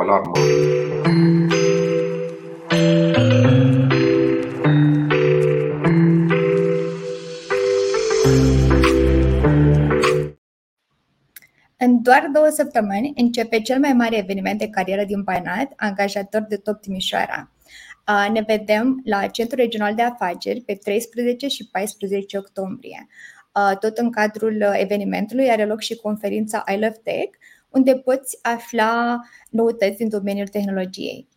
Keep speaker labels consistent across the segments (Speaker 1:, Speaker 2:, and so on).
Speaker 1: alarmă.
Speaker 2: În doar două săptămâni începe cel mai mare eveniment de carieră din Banat, angajator de top Timișoara. Ne vedem la Centrul Regional de Afaceri pe 13 și 14 octombrie. Tot în cadrul evenimentului are loc și conferința I Love Tech, unde poți afla noutăți din domeniul tehnologiei.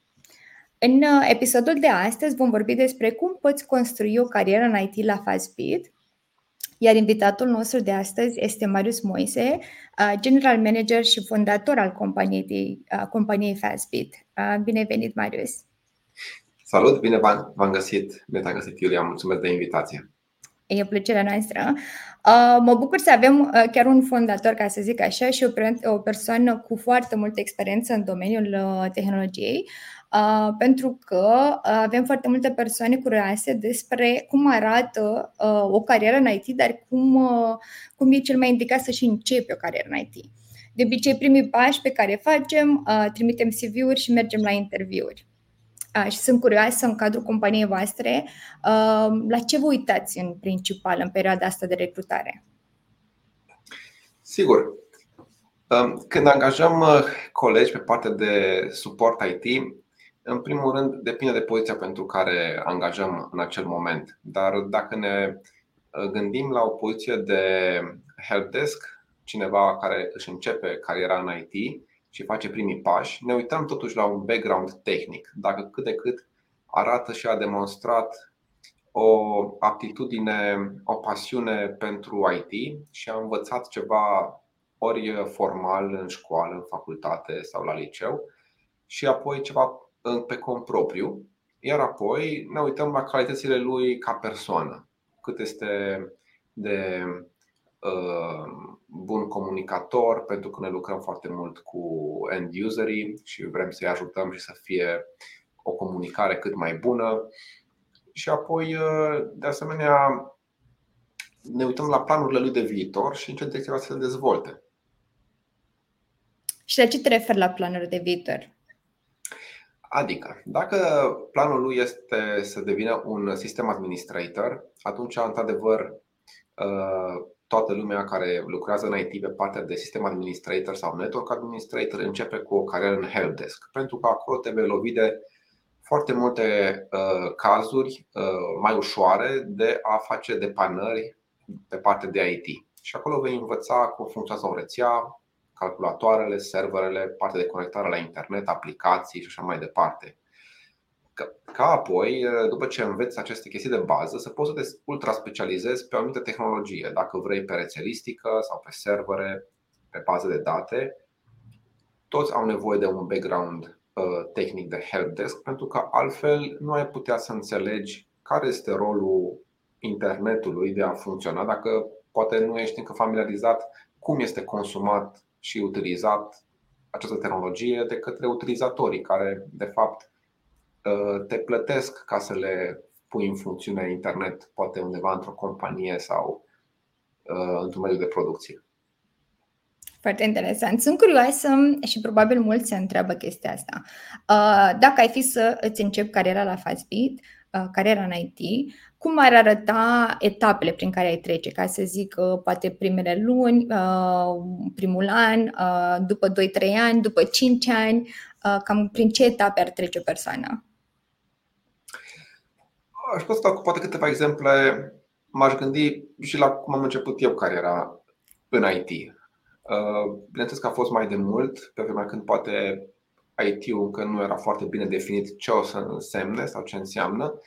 Speaker 2: În episodul de astăzi vom vorbi despre cum poți construi o carieră în IT la Fastbeat, iar invitatul nostru de astăzi este Marius Moise, general manager și fondator al companiei, companiei Fastbeat. Bine venit, Marius!
Speaker 1: Salut, bine v-am găsit, bine te-am găsit, Iulia, mulțumesc de invitație.
Speaker 2: E plăcerea noastră. Mă bucur să avem chiar un fondator, ca să zic așa, și o persoană cu foarte multă experiență în domeniul tehnologiei, pentru că avem foarte multe persoane curioase despre cum arată o carieră în IT, dar cum, cum e cel mai indicat să și începi o carieră în IT. De obicei, primii pași pe care facem, trimitem CV-uri și mergem la interviuri și sunt curioasă în cadrul companiei voastre, la ce vă uitați în principal în perioada asta de recrutare?
Speaker 1: Sigur. Când angajăm uh, colegi pe partea de suport IT, în primul rând depinde de poziția pentru care angajăm în acel moment. Dar dacă ne uh, gândim la o poziție de helpdesk, cineva care își începe cariera în IT, și face primii pași, ne uităm totuși la un background tehnic, dacă cât de cât arată și a demonstrat o aptitudine, o pasiune pentru IT și a învățat ceva ori formal în școală, în facultate sau la liceu și apoi ceva pe cont propriu, iar apoi ne uităm la calitățile lui ca persoană, cât este de Uh, bun comunicator pentru că ne lucrăm foarte mult cu end userii și vrem să-i ajutăm și să fie o comunicare cât mai bună. Și apoi, uh, de asemenea, ne uităm la planurile lui de viitor și în ce direcție va să se dezvolte.
Speaker 2: Și la ce te referi la planuri de viitor?
Speaker 1: Adică, dacă planul lui este să devină un sistem administrator, atunci, într-adevăr, uh, toată lumea care lucrează în IT pe partea de sistem administrator sau network administrator începe cu o carieră în helpdesk, pentru că acolo te vei lovi de foarte multe uh, cazuri uh, mai ușoare de a face depanări pe partea de IT. Și acolo vei învăța cum funcționează o rețea, calculatoarele, serverele, partea de conectare la internet, aplicații și așa mai departe ca apoi, după ce înveți aceste chestii de bază, să poți să te ultra specializezi pe o anumită tehnologie, dacă vrei pe rețelistică sau pe servere, pe baze de date. Toți au nevoie de un background tehnic de helpdesk, pentru că altfel nu ai putea să înțelegi care este rolul internetului de a funcționa dacă poate nu ești încă familiarizat cum este consumat și utilizat această tehnologie de către utilizatorii care de fapt Uh, te plătesc ca să le pui în funcțiune internet, poate undeva într-o companie sau uh, într-un mediu de producție.
Speaker 2: Foarte interesant. Sunt curioasă și probabil mulți se întreabă chestia asta. Uh, dacă ai fi să îți începi cariera la Fastbeat, cariera în IT, cum ar arăta etapele prin care ai trece? Ca să zic, poate primele luni, primul an, după 2-3 ani, după 5 ani, cam prin ce etape ar trece o persoană?
Speaker 1: Aș putea să dau cu poate câteva exemple. M-aș gândi și la cum am început eu cariera în IT. Uh, bineînțeles că a fost mai de mult, pe vremea când poate IT-ul încă nu era foarte bine definit ce o să însemne sau ce înseamnă,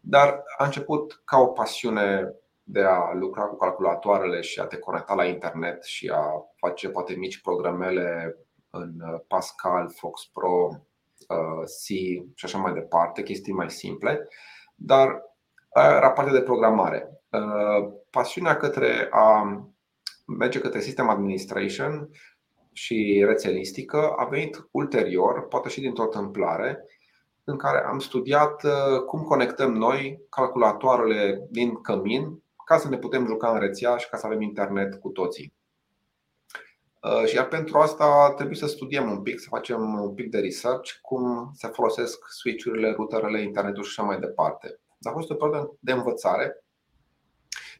Speaker 1: dar a început ca o pasiune de a lucra cu calculatoarele și a te conecta la internet și a face poate mici programele în Pascal, Fox Pro, uh, C și așa mai departe, chestii mai simple dar era partea de programare. Pasiunea către a merge către System Administration și rețelistică a venit ulterior, poate și dintr-o întâmplare, în care am studiat cum conectăm noi calculatoarele din cămin ca să ne putem juca în rețea și ca să avem internet cu toții. Uh, și iar pentru asta trebuie să studiem un pic, să facem un pic de research cum se folosesc switch-urile, routerele, internetul și așa mai departe. Dar a fost o perioadă de învățare.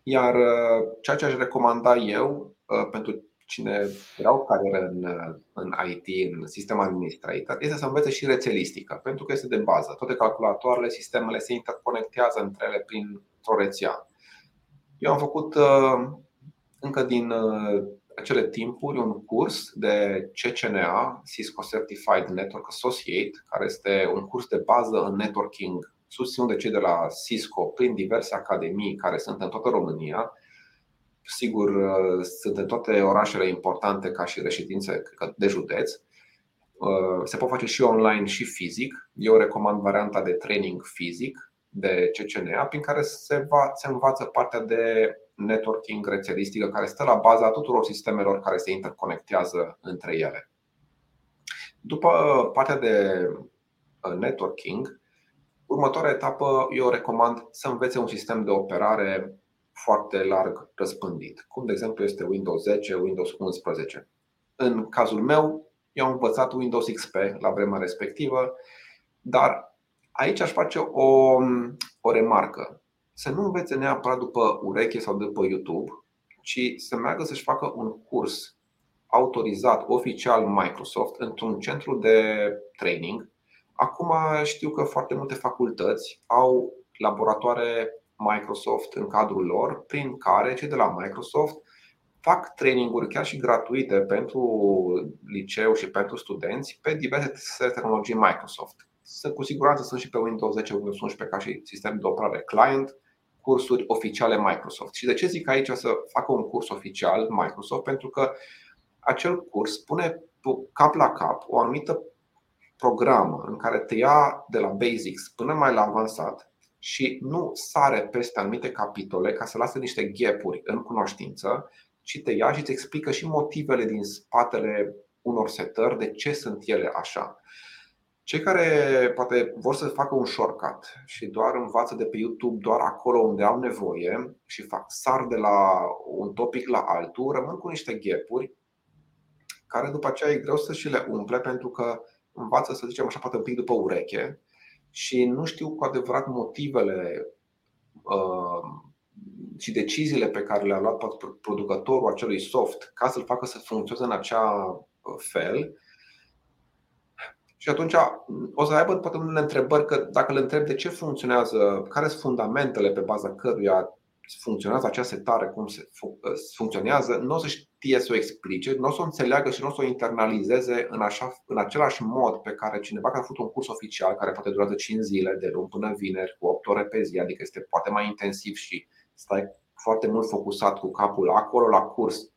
Speaker 1: Iar uh, ceea ce aș recomanda eu uh, pentru cine vrea o carieră în, în IT, în sistem administrator, este să învețe și rețelistică, pentru că este de bază. Toate calculatoarele, sistemele se interconectează între ele printr-o rețea. Eu am făcut încă din acele timpuri un curs de CCNA, Cisco Certified Network Associate, care este un curs de bază în networking susținut de cei de la Cisco prin diverse academii care sunt în toată România. Sigur, sunt în toate orașele importante ca și reședințe de județ. Se pot face și online și fizic. Eu recomand varianta de training fizic de CCNA, prin care se, va, se învață partea de networking rețelistică care stă la baza tuturor sistemelor care se interconectează între ele. După partea de uh, networking, următoarea etapă eu recomand să învețe un sistem de operare foarte larg răspândit, cum de exemplu este Windows 10, Windows 11. În cazul meu, eu am învățat Windows XP la vremea respectivă, dar aici aș face o, o remarcă să nu învețe neapărat după ureche sau după YouTube, ci să meargă să-și facă un curs autorizat oficial Microsoft într-un centru de training. Acum știu că foarte multe facultăți au laboratoare Microsoft în cadrul lor, prin care cei de la Microsoft fac traininguri chiar și gratuite pentru liceu și pentru studenți pe diverse tehnologii Microsoft. Cu siguranță sunt și pe Windows 10, Windows 11 ca și sistem de operare client, cursuri oficiale Microsoft. Și de ce zic aici să facă un curs oficial Microsoft? Pentru că acel curs pune cap la cap o anumită programă în care te ia de la basics până mai la avansat și nu sare peste anumite capitole ca să lasă niște gapuri în cunoștință, ci te ia și îți explică și motivele din spatele unor setări, de ce sunt ele așa. Cei care poate vor să facă un shortcut și doar învață de pe YouTube doar acolo unde au nevoie și fac sar de la un topic la altul, rămân cu niște gapuri care după aceea e greu să și le umple pentru că învață, să zicem așa, poate un pic după ureche și nu știu cu adevărat motivele uh, și deciziile pe care le-a luat producătorul acelui soft ca să-l facă să funcționeze în acea fel și atunci o să aibă poate unele întrebări că dacă le întreb de ce funcționează, care sunt fundamentele pe baza căruia funcționează acea setare, cum se funcționează, nu o să știe să o explice, nu o să o înțeleagă și nu o să o internalizeze în, așa, în același mod pe care cineva care a făcut un curs oficial, care poate durează 5 zile, de luni până vineri, cu 8 ore pe zi, adică este poate mai intensiv și stai foarte mult focusat cu capul acolo la curs,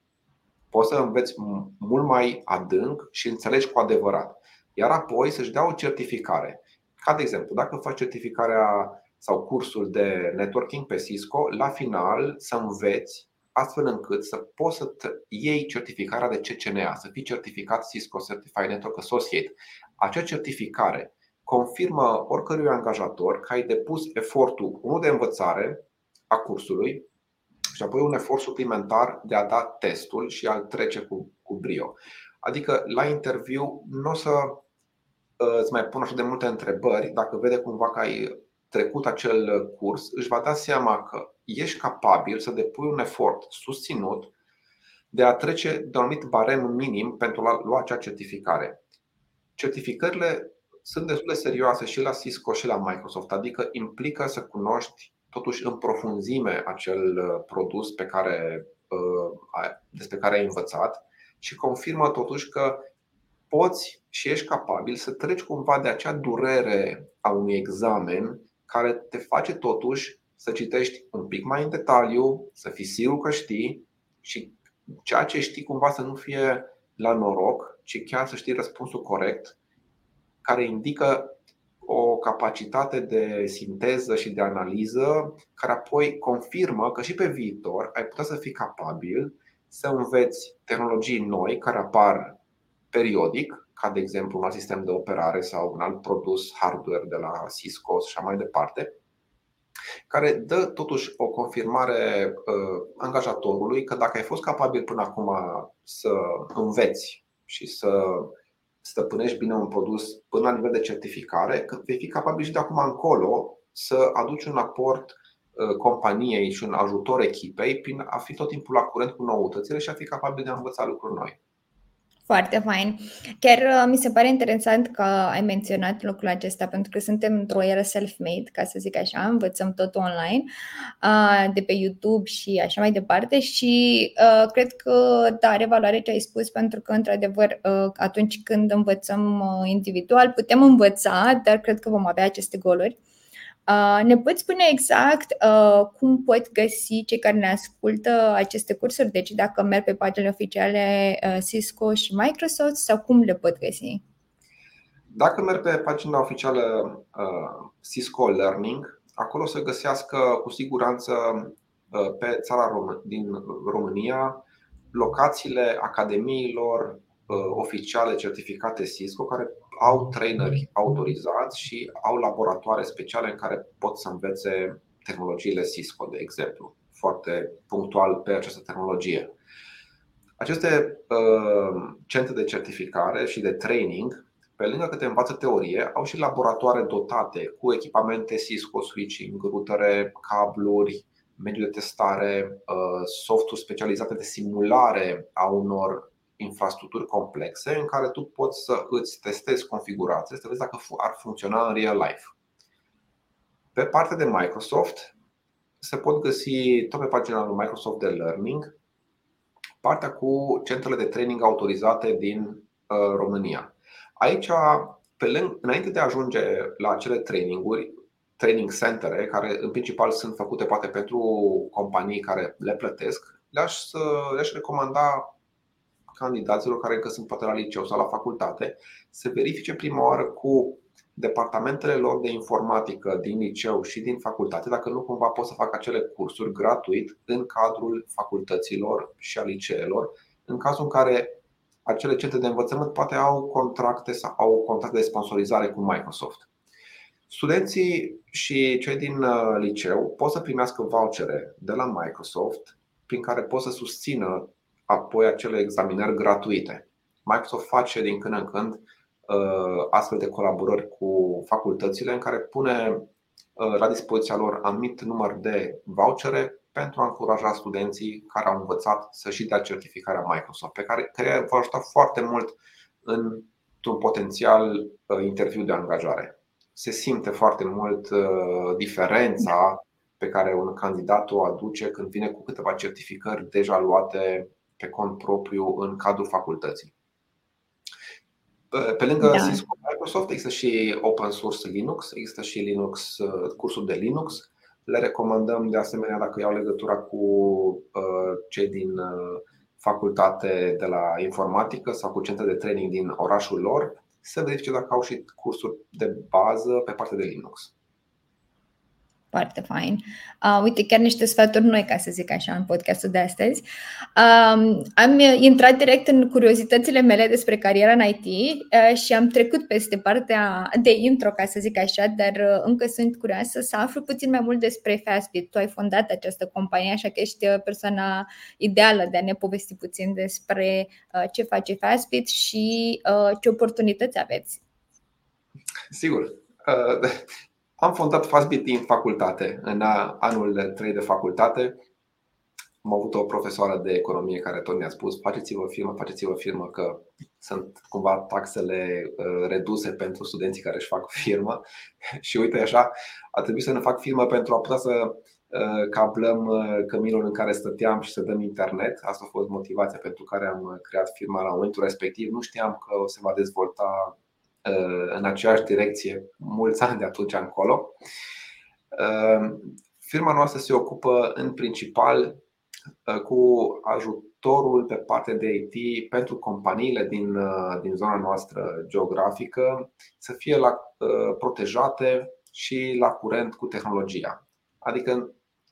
Speaker 1: poți să înveți mult mai adânc și înțelegi cu adevărat iar apoi să-și dea o certificare. Ca de exemplu, dacă faci certificarea sau cursul de networking pe Cisco, la final să înveți astfel încât să poți să iei certificarea de CCNA, să fii certificat Cisco Certified Network Associate. Acea certificare confirmă oricărui angajator că ai depus efortul, unul de învățare a cursului și apoi un efort suplimentar de a da testul și a-l trece cu, cu brio. Adică la interviu nu o să îți mai pun așa de multe întrebări, dacă vede cumva că ai trecut acel curs, își va da seama că ești capabil să depui un efort susținut de a trece de un anumit barem minim pentru a lua acea certificare. Certificările sunt destul de serioase și la Cisco și la Microsoft, adică implică să cunoști totuși în profunzime acel uh, produs pe care, uh, despre care ai învățat și confirmă totuși că poți și ești capabil să treci cumva de acea durere a unui examen care te face totuși să citești un pic mai în detaliu, să fii sigur că știi și ceea ce știi cumva să nu fie la noroc, ci chiar să știi răspunsul corect, care indică o capacitate de sinteză și de analiză, care apoi confirmă că și pe viitor ai putea să fii capabil să înveți tehnologii noi care apar periodic, ca de exemplu un alt sistem de operare sau un alt produs hardware de la Cisco și așa mai departe, care dă totuși o confirmare angajatorului că dacă ai fost capabil până acum să înveți și să stăpânești bine un produs până la nivel de certificare, că vei fi capabil și de acum încolo să aduci un aport uh, companiei și un ajutor echipei prin a fi tot timpul la curent cu noutățile și a fi capabil de a învăța lucruri noi.
Speaker 2: Foarte fain. Chiar uh, mi se pare interesant că ai menționat lucrul acesta, pentru că suntem într-o eră self-made, ca să zic așa, învățăm tot online, uh, de pe YouTube și așa mai departe și uh, cred că da, are valoare ce ai spus, pentru că, într-adevăr, atunci când învățăm individual, putem învăța, dar cred că vom avea aceste goluri Uh, ne poți spune exact uh, cum pot găsi cei care ne ascultă aceste cursuri? Deci dacă merg pe paginile oficiale uh, Cisco și Microsoft sau cum le pot găsi?
Speaker 1: Dacă merg pe pagina oficială Cisco Learning, acolo o să găsească cu siguranță pe țara din România locațiile academiilor oficiale certificate Cisco care au traineri autorizați și au laboratoare speciale în care pot să învețe tehnologiile Cisco, de exemplu, foarte punctual pe această tehnologie. Aceste uh, centre de certificare și de training, pe lângă că te învață teorie, au și laboratoare dotate cu echipamente Cisco, switching, rutere, cabluri, mediul de testare, uh, softuri specializate de simulare a unor infrastructuri complexe în care tu poți să îți testezi configurația, să vezi dacă ar funcționa în real life. Pe partea de Microsoft se pot găsi tot pe pagina lui Microsoft de Learning partea cu centrele de training autorizate din uh, România. Aici, pe lângă, înainte de a ajunge la acele traininguri, training centere, care în principal sunt făcute poate pentru companii care le plătesc, le-aș, le-aș recomanda candidaților care încă sunt poate la liceu sau la facultate să verifice prima oară cu departamentele lor de informatică din liceu și din facultate dacă nu cumva pot să facă acele cursuri gratuit în cadrul facultăților și a liceelor, în cazul în care acele centre de învățământ poate au contracte sau au contracte de sponsorizare cu Microsoft. Studenții și cei din uh, liceu pot să primească vouchere de la Microsoft prin care pot să susțină apoi acele examinări gratuite. Microsoft face din când în când uh, astfel de colaborări cu facultățile în care pune uh, la dispoziția lor anumit număr de vouchere pentru a încuraja studenții care au învățat să și dea certificarea Microsoft, pe care, care va ajuta foarte mult într-un potențial uh, interviu de angajare. Se simte foarte mult diferența pe care un candidat o aduce când vine cu câteva certificări deja luate pe cont propriu în cadrul facultății. Pe lângă da. Cisco Microsoft există și open source Linux, există și Linux, uh, cursul de Linux. Le recomandăm de asemenea dacă iau legătura cu uh, cei din uh, facultate de la informatică sau cu centre de training din orașul lor să verifice dacă au și cursuri de bază pe partea de Linux.
Speaker 2: Foarte fain. Uh, uite, chiar niște sfaturi noi, ca să zic așa, în podcastul de astăzi. Uh, am intrat direct în curiozitățile mele despre cariera în IT uh, și am trecut peste partea de intro, ca să zic așa, dar uh, încă sunt curioasă să aflu puțin mai mult despre Fastbit. Tu ai fondat această companie, așa că ești uh, persoana ideală de a ne povesti puțin despre uh, ce face Fastbit și uh, ce oportunități aveți.
Speaker 1: Sigur. Uh, am fondat Fastbit din facultate, în anul 3 de facultate. Am avut o profesoară de economie care tot ne-a spus faceți-vă firmă, faceți-vă firmă că sunt cumva taxele uh, reduse pentru studenții care își fac firmă și uite așa, a trebuit să ne fac firmă pentru a putea să uh, cablăm uh, căminul în care stăteam și să dăm internet. Asta a fost motivația pentru care am creat firma la momentul respectiv. Nu știam că o se va dezvolta Uh, în aceeași direcție mulți ani de atunci încolo. Uh, firma noastră se ocupă în principal uh, cu ajutorul pe partea de IT pentru companiile din, din zona noastră geografică să fie la, protejate și la curent cu tehnologia. Adică,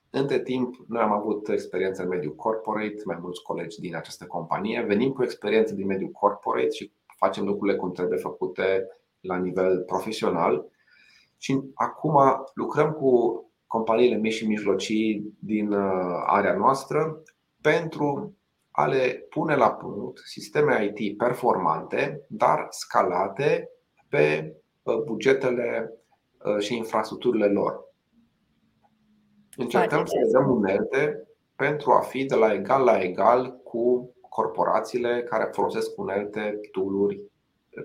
Speaker 1: între timp, noi am avut experiență în mediul corporate, mai mulți colegi din această companie, venim cu experiență din mediul corporate și facem lucrurile cum trebuie făcute la nivel profesional și acum lucrăm cu companiile mici și mijlocii din area noastră pentru a le pune la punct sisteme IT performante, dar scalate pe bugetele și infrastructurile lor. Încercăm să le dăm unelte pentru a fi de la egal la egal cu corporațiile care folosesc unelte, tooluri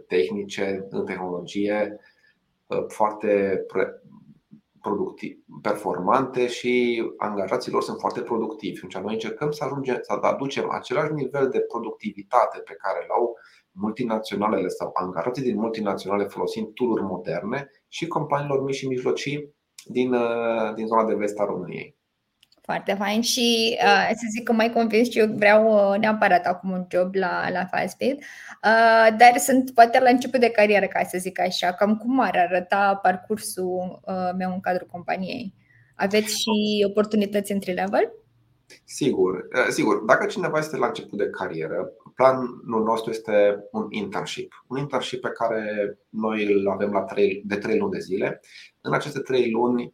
Speaker 1: tehnice în tehnologie foarte productiv, performante și angajaților sunt foarte productivi. Deci noi încercăm să ajungem să aducem același nivel de productivitate pe care l-au multinaționalele sau angajații din multinaționale folosind tooluri moderne și companiilor mici și mijlocii din, uh, din zona de vest a României.
Speaker 2: Foarte fain și uh, să zic că mai convins și eu vreau uh, neapărat acum un job la, la Fastbit, uh, dar sunt poate la început de carieră, ca să zic așa, cam cum ar arăta parcursul uh, meu în cadrul companiei? Aveți și oportunități între level?
Speaker 1: Sigur, uh, sigur. Dacă cineva este la început de carieră, planul nostru este un internship. Un internship pe care noi îl avem la 3, de 3 luni de zile. În aceste 3 luni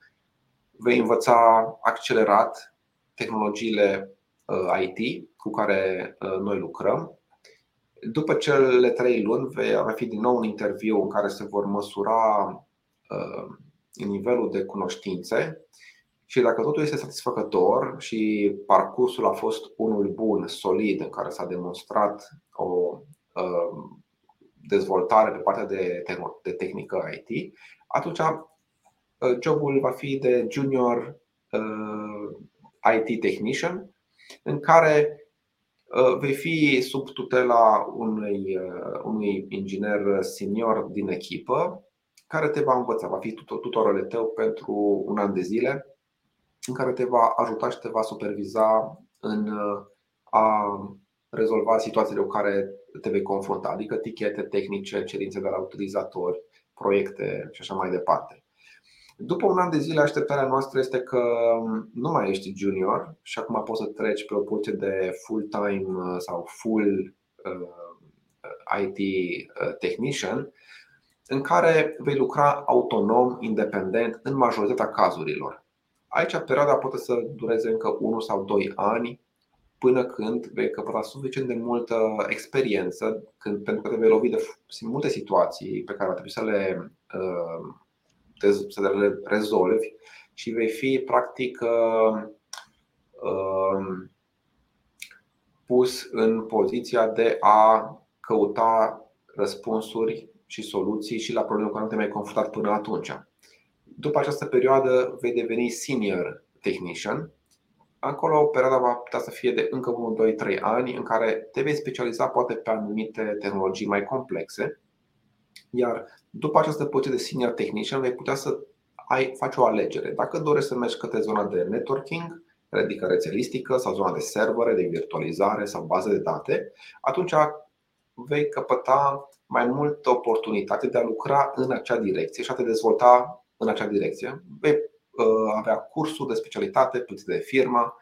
Speaker 1: vei învăța accelerat tehnologiile uh, IT cu care uh, noi lucrăm. După cele trei luni va fi din nou un interviu în care se vor măsura uh, nivelul de cunoștințe și dacă totul este satisfăcător și parcursul a fost unul bun, solid, în care s-a demonstrat o dezvoltare pe partea de, tehnică IT, atunci Uh, jobul va fi de junior uh, IT technician, în care uh, vei fi sub tutela unui, unui inginer senior din echipă care te va învăța, va fi tutorele tău pentru un an de zile, în care te va ajuta și te va superviza în a rezolva situațiile cu care te vei confrunta, adică tichete tehnice, cerințe de la utilizatori, proiecte și așa mai departe. După un an de zile, așteptarea noastră este că nu mai ești junior și acum poți să treci pe o poziție de full-time uh, sau full uh, IT uh, technician, în care vei lucra autonom, independent, în majoritatea cazurilor. Aici perioada poate să dureze încă 1 sau 2 ani până când vei căpăta suficient de multă experiență, când, pentru că te vei lovi de multe situații pe care va trebui să le uh, să le rezolvi și vei fi practic uh, um, pus în poziția de a căuta răspunsuri și soluții și la probleme cu care nu te-ai confruntat până atunci. După această perioadă vei deveni senior technician. Acolo perioada va putea să fie de încă 1, 2, 3 ani în care te vei specializa poate pe anumite tehnologii mai complexe iar după această poziție de senior technician vei putea să ai, faci o alegere. Dacă dorești să mergi către zona de networking, adică rețelistică sau zona de servere, de virtualizare sau bază de date, atunci vei căpăta mai multă oportunitate de a lucra în acea direcție și a te dezvolta în acea direcție. Vei uh, avea cursuri de specialitate plătite de firmă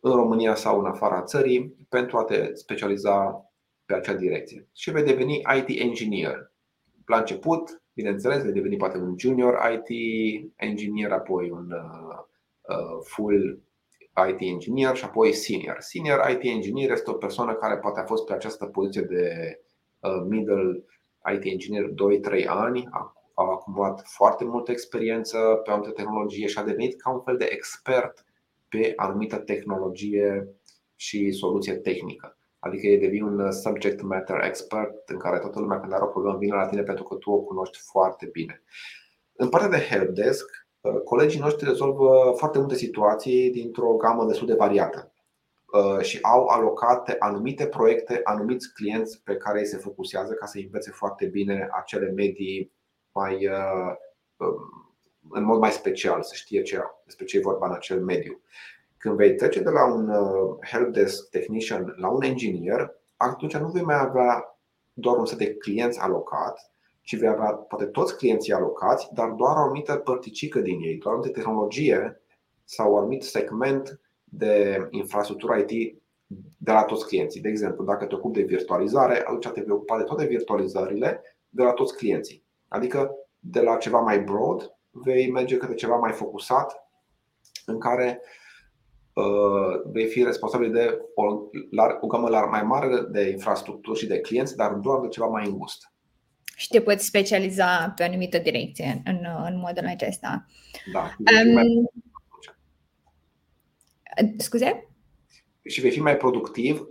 Speaker 1: în România sau în afara țării pentru a te specializa pe acea direcție și vei deveni IT engineer la început, bineînțeles, vei deveni poate un junior IT engineer, apoi un uh, uh, full IT engineer și apoi senior. Senior IT engineer este o persoană care poate a fost pe această poziție de uh, middle IT engineer 2-3 ani, a acumulat foarte multă experiență pe o anumită tehnologie și a devenit ca un fel de expert pe anumită tehnologie și soluție tehnică. Adică e devii un subject matter expert în care toată lumea când are o problemă vine la tine pentru că tu o cunoști foarte bine. În partea de helpdesk, uh, colegii noștri rezolvă foarte multe situații dintr-o gamă destul de variată uh, și au alocate anumite proiecte, anumiți clienți pe care ei se focusează ca să învețe foarte bine acele medii mai uh, um, în mod mai special, să știe ce, despre ce e vorba în acel mediu. Când vei trece de la un uh, helpdesk technician la un engineer, atunci nu vei mai avea doar un set de clienți alocat, ci vei avea poate toți clienții alocați, dar doar o anumită părticică din ei, doar o anumită tehnologie sau un anumit segment de infrastructură IT de la toți clienții. De exemplu, dacă te ocupi de virtualizare, atunci te vei ocupa de toate virtualizările de la toți clienții. Adică de la ceva mai broad vei merge către ceva mai focusat în care uh, vei fi responsabil de o, o gamă mai mare de infrastructuri și de clienți, dar doar de ceva mai îngust.
Speaker 2: Și te poți specializa pe o anumită direcție în, în modul acesta.
Speaker 1: Da. Um,
Speaker 2: Scuze?
Speaker 1: Și vei fi mai productiv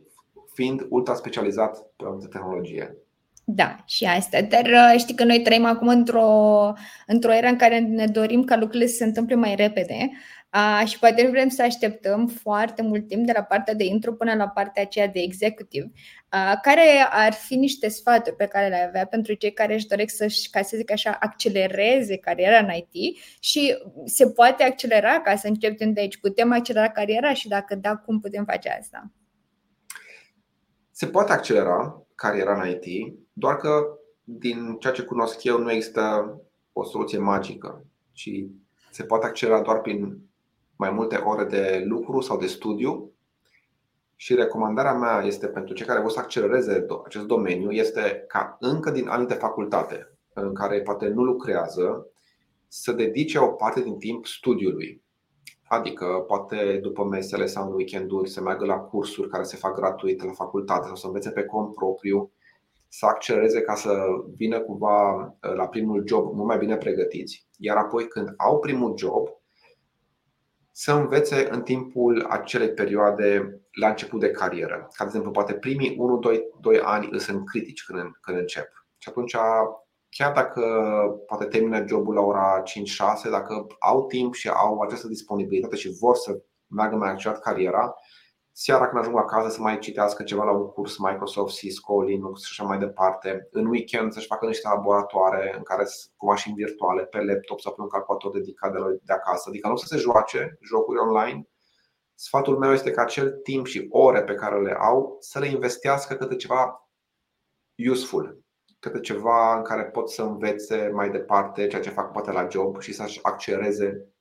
Speaker 1: fiind ultra specializat pe o tehnologie.
Speaker 2: Da, și asta. Dar uh, știi că noi trăim acum într-o, într-o era în care ne dorim ca lucrurile să se întâmple mai repede uh, și poate nu vrem să așteptăm foarte mult timp de la partea de intro până la partea aceea de executive. Uh, care ar fi niște sfaturi pe care le avea pentru cei care își doresc să-și, ca să zic așa, accelereze cariera în IT și se poate accelera ca să începem de aici? Putem accelera cariera și dacă da, cum putem face asta?
Speaker 1: Se poate accelera cariera în IT, doar că din ceea ce cunosc eu nu există o soluție magică, ci se poate accelera doar prin mai multe ore de lucru sau de studiu. Și recomandarea mea este pentru cei care vor să accelereze acest domeniu este ca încă din anii de facultate în care poate nu lucrează să dedice o parte din timp studiului. Adică poate după mesele sau în weekenduri să meargă la cursuri care se fac gratuit la facultate sau să învețe pe cont propriu, să accelereze ca să vină cumva uh, la primul job mult mai bine pregătiți. Iar apoi când au primul job, să învețe în timpul acelei perioade la început de carieră. Ca de exemplu, poate primii 1-2 ani sunt critici când, când încep. Și atunci chiar dacă poate termină jobul la ora 5-6, dacă au timp și au această disponibilitate și vor să meargă mai accelerat cariera, seara când ajung acasă să mai citească ceva la un curs Microsoft, Cisco, Linux și așa mai departe. În weekend să-și facă niște laboratoare în care cu mașini virtuale, pe laptop sau pe un calculator dedicat de, de acasă. Adică nu să se joace jocuri online. Sfatul meu este că acel timp și ore pe care le au să le investească către ceva useful, către ceva în care pot să învețe mai departe ceea ce fac poate la job și să-și accelereze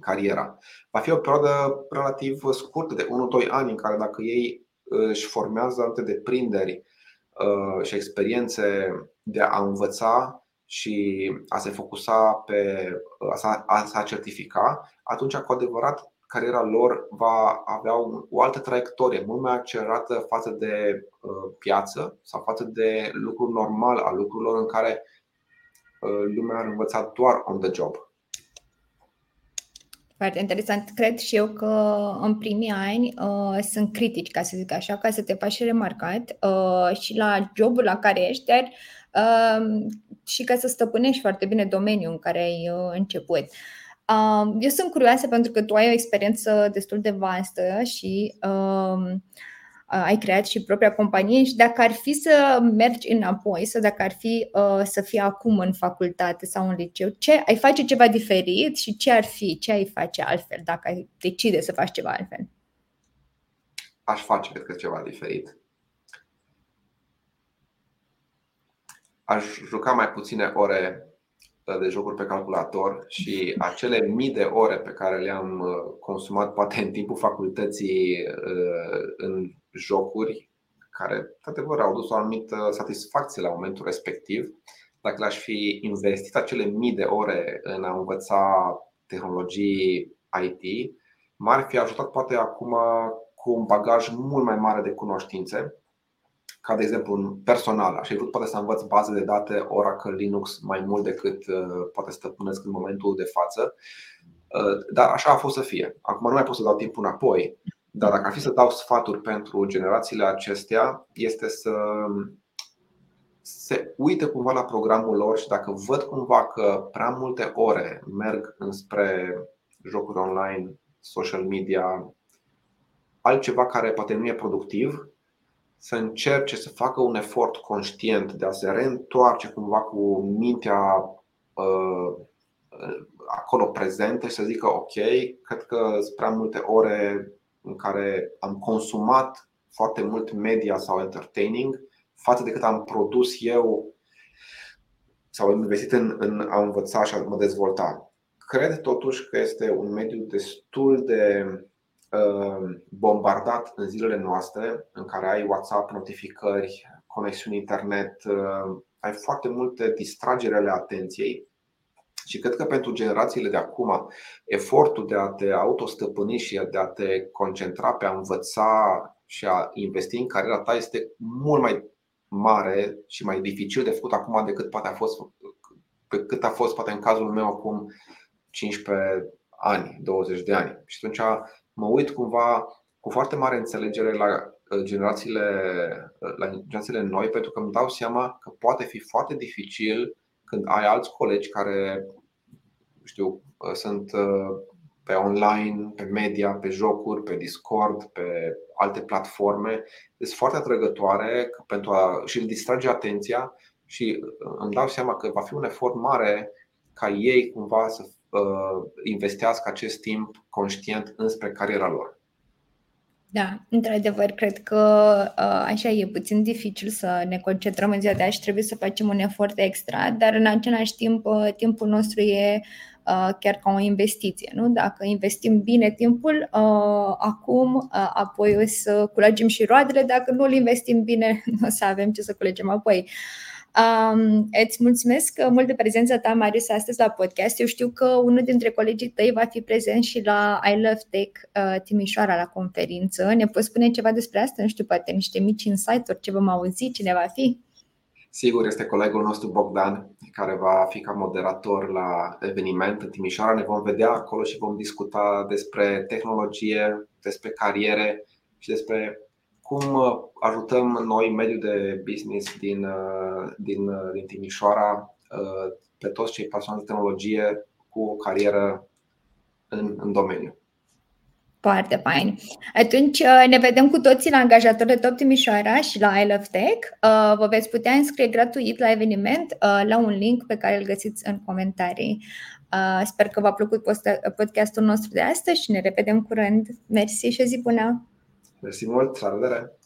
Speaker 1: cariera. Va fi o perioadă relativ scurtă, de 1-2 ani, în care dacă ei își formează alte deprinderi uh, și experiențe de a învăța și a se focusa pe a se certifica, atunci cu adevărat cariera lor va avea o altă traiectorie mult mai accelerată față de uh, piață sau față de lucrul normal al lucrurilor în care uh, lumea ar învăța doar on the job.
Speaker 2: Foarte interesant. Cred și eu că în primii ani uh, sunt critici, ca să zic așa, ca să te faci remarcat uh, și la jobul la care ești, dar uh, și ca să stăpânești foarte bine domeniul în care ai uh, început. Uh, eu sunt curioasă pentru că tu ai o experiență destul de vastă și uh, ai creat și propria companie și dacă ar fi să mergi înapoi sau dacă ar fi uh, să fii acum în facultate sau în liceu, ce ai face ceva diferit și ce ar fi, ce ai face altfel dacă ai decide să faci ceva altfel?
Speaker 1: Aș face, cred că, ceva diferit. Aș juca mai puține ore uh, de jocuri pe calculator și acele mii de ore pe care le-am uh, consumat poate în timpul facultății în jocuri care, într-adevăr, au dus o anumită satisfacție la momentul respectiv. Dacă le-aș fi investit acele mii de ore în a învăța tehnologii IT, m-ar fi ajutat poate acum cu un bagaj mult mai mare de cunoștințe, ca de exemplu un personal. Aș fi vrut poate să învăț baze de date Oracle Linux mai mult decât uh, poate stăpânesc în momentul de față. Uh, dar așa a fost să fie. Acum nu mai pot să dau timpul înapoi, dar dacă ar fi să dau sfaturi pentru generațiile acestea, este să se uite cumva la programul lor și dacă văd cumva că prea multe ore merg înspre jocuri online, social media, altceva care poate nu e productiv, să încerce să facă un efort conștient de a se reîntoarce cumva cu mintea uh, acolo prezentă și să zică ok, cred că sunt prea multe ore în care am consumat foarte mult media sau entertaining față de cât am produs eu sau am investit în, în a învăța și a mă dezvolta. Cred totuși că este un mediu destul de uh, bombardat în zilele noastre, în care ai WhatsApp, notificări, conexiuni internet, uh, ai foarte multe distragere ale atenției Și cred că pentru generațiile de acum, efortul de a te autostăpâni și de a te concentra pe a învăța și a investi în cariera ta este mult mai mare și mai dificil de făcut acum decât poate a fost, pe cât a fost poate în cazul meu acum 15 ani, 20 de ani. Și atunci mă uit cumva cu foarte mare înțelegere la uh, generațiile, uh, la generațiile noi, pentru că îmi dau seama că poate fi foarte dificil când ai alți colegi care știu, uh, sunt pe online, pe media, pe jocuri, pe Discord, pe alte platforme, sunt foarte atrăgătoare pentru a și îl distrage atenția și îmi dau seama că va fi un efort mare ca ei cumva să investească acest timp conștient înspre cariera lor.
Speaker 2: Da, într-adevăr, cred că așa e puțin dificil să ne concentrăm în ziua de azi și trebuie să facem un efort extra, dar în același timp, timpul nostru e chiar ca o investiție. Nu? Dacă investim bine timpul, acum, apoi o să culegem și roadele, dacă nu îl investim bine, nu o să avem ce să culegem apoi. Um, îți mulțumesc mult de prezența ta, Marius, astăzi la podcast. Eu știu că unul dintre colegii tăi va fi prezent și la I Love Tech uh, Timișoara la conferință. Ne poți spune ceva despre asta? Nu știu, poate niște mici insight-uri, ce vom auzi, cine va fi?
Speaker 1: Sigur, este colegul nostru Bogdan, care va fi ca moderator la eveniment în Timișoara. Ne vom vedea acolo și vom discuta despre tehnologie, despre cariere și despre cum uh, ajutăm noi mediul de business din, uh, din, uh, din Timișoara pe toți cei pasionați de tehnologie cu o carieră în, în domeniu.
Speaker 2: Foarte fain. Atunci ne vedem cu toții la angajator de Top Timișoara și la I Love Tech. Vă veți putea înscrie gratuit la eveniment la un link pe care îl găsiți în comentarii. Sper că v-a plăcut podcastul nostru de astăzi și ne revedem curând. Mersi și o zi bună!
Speaker 1: Mersi mult, la revedere!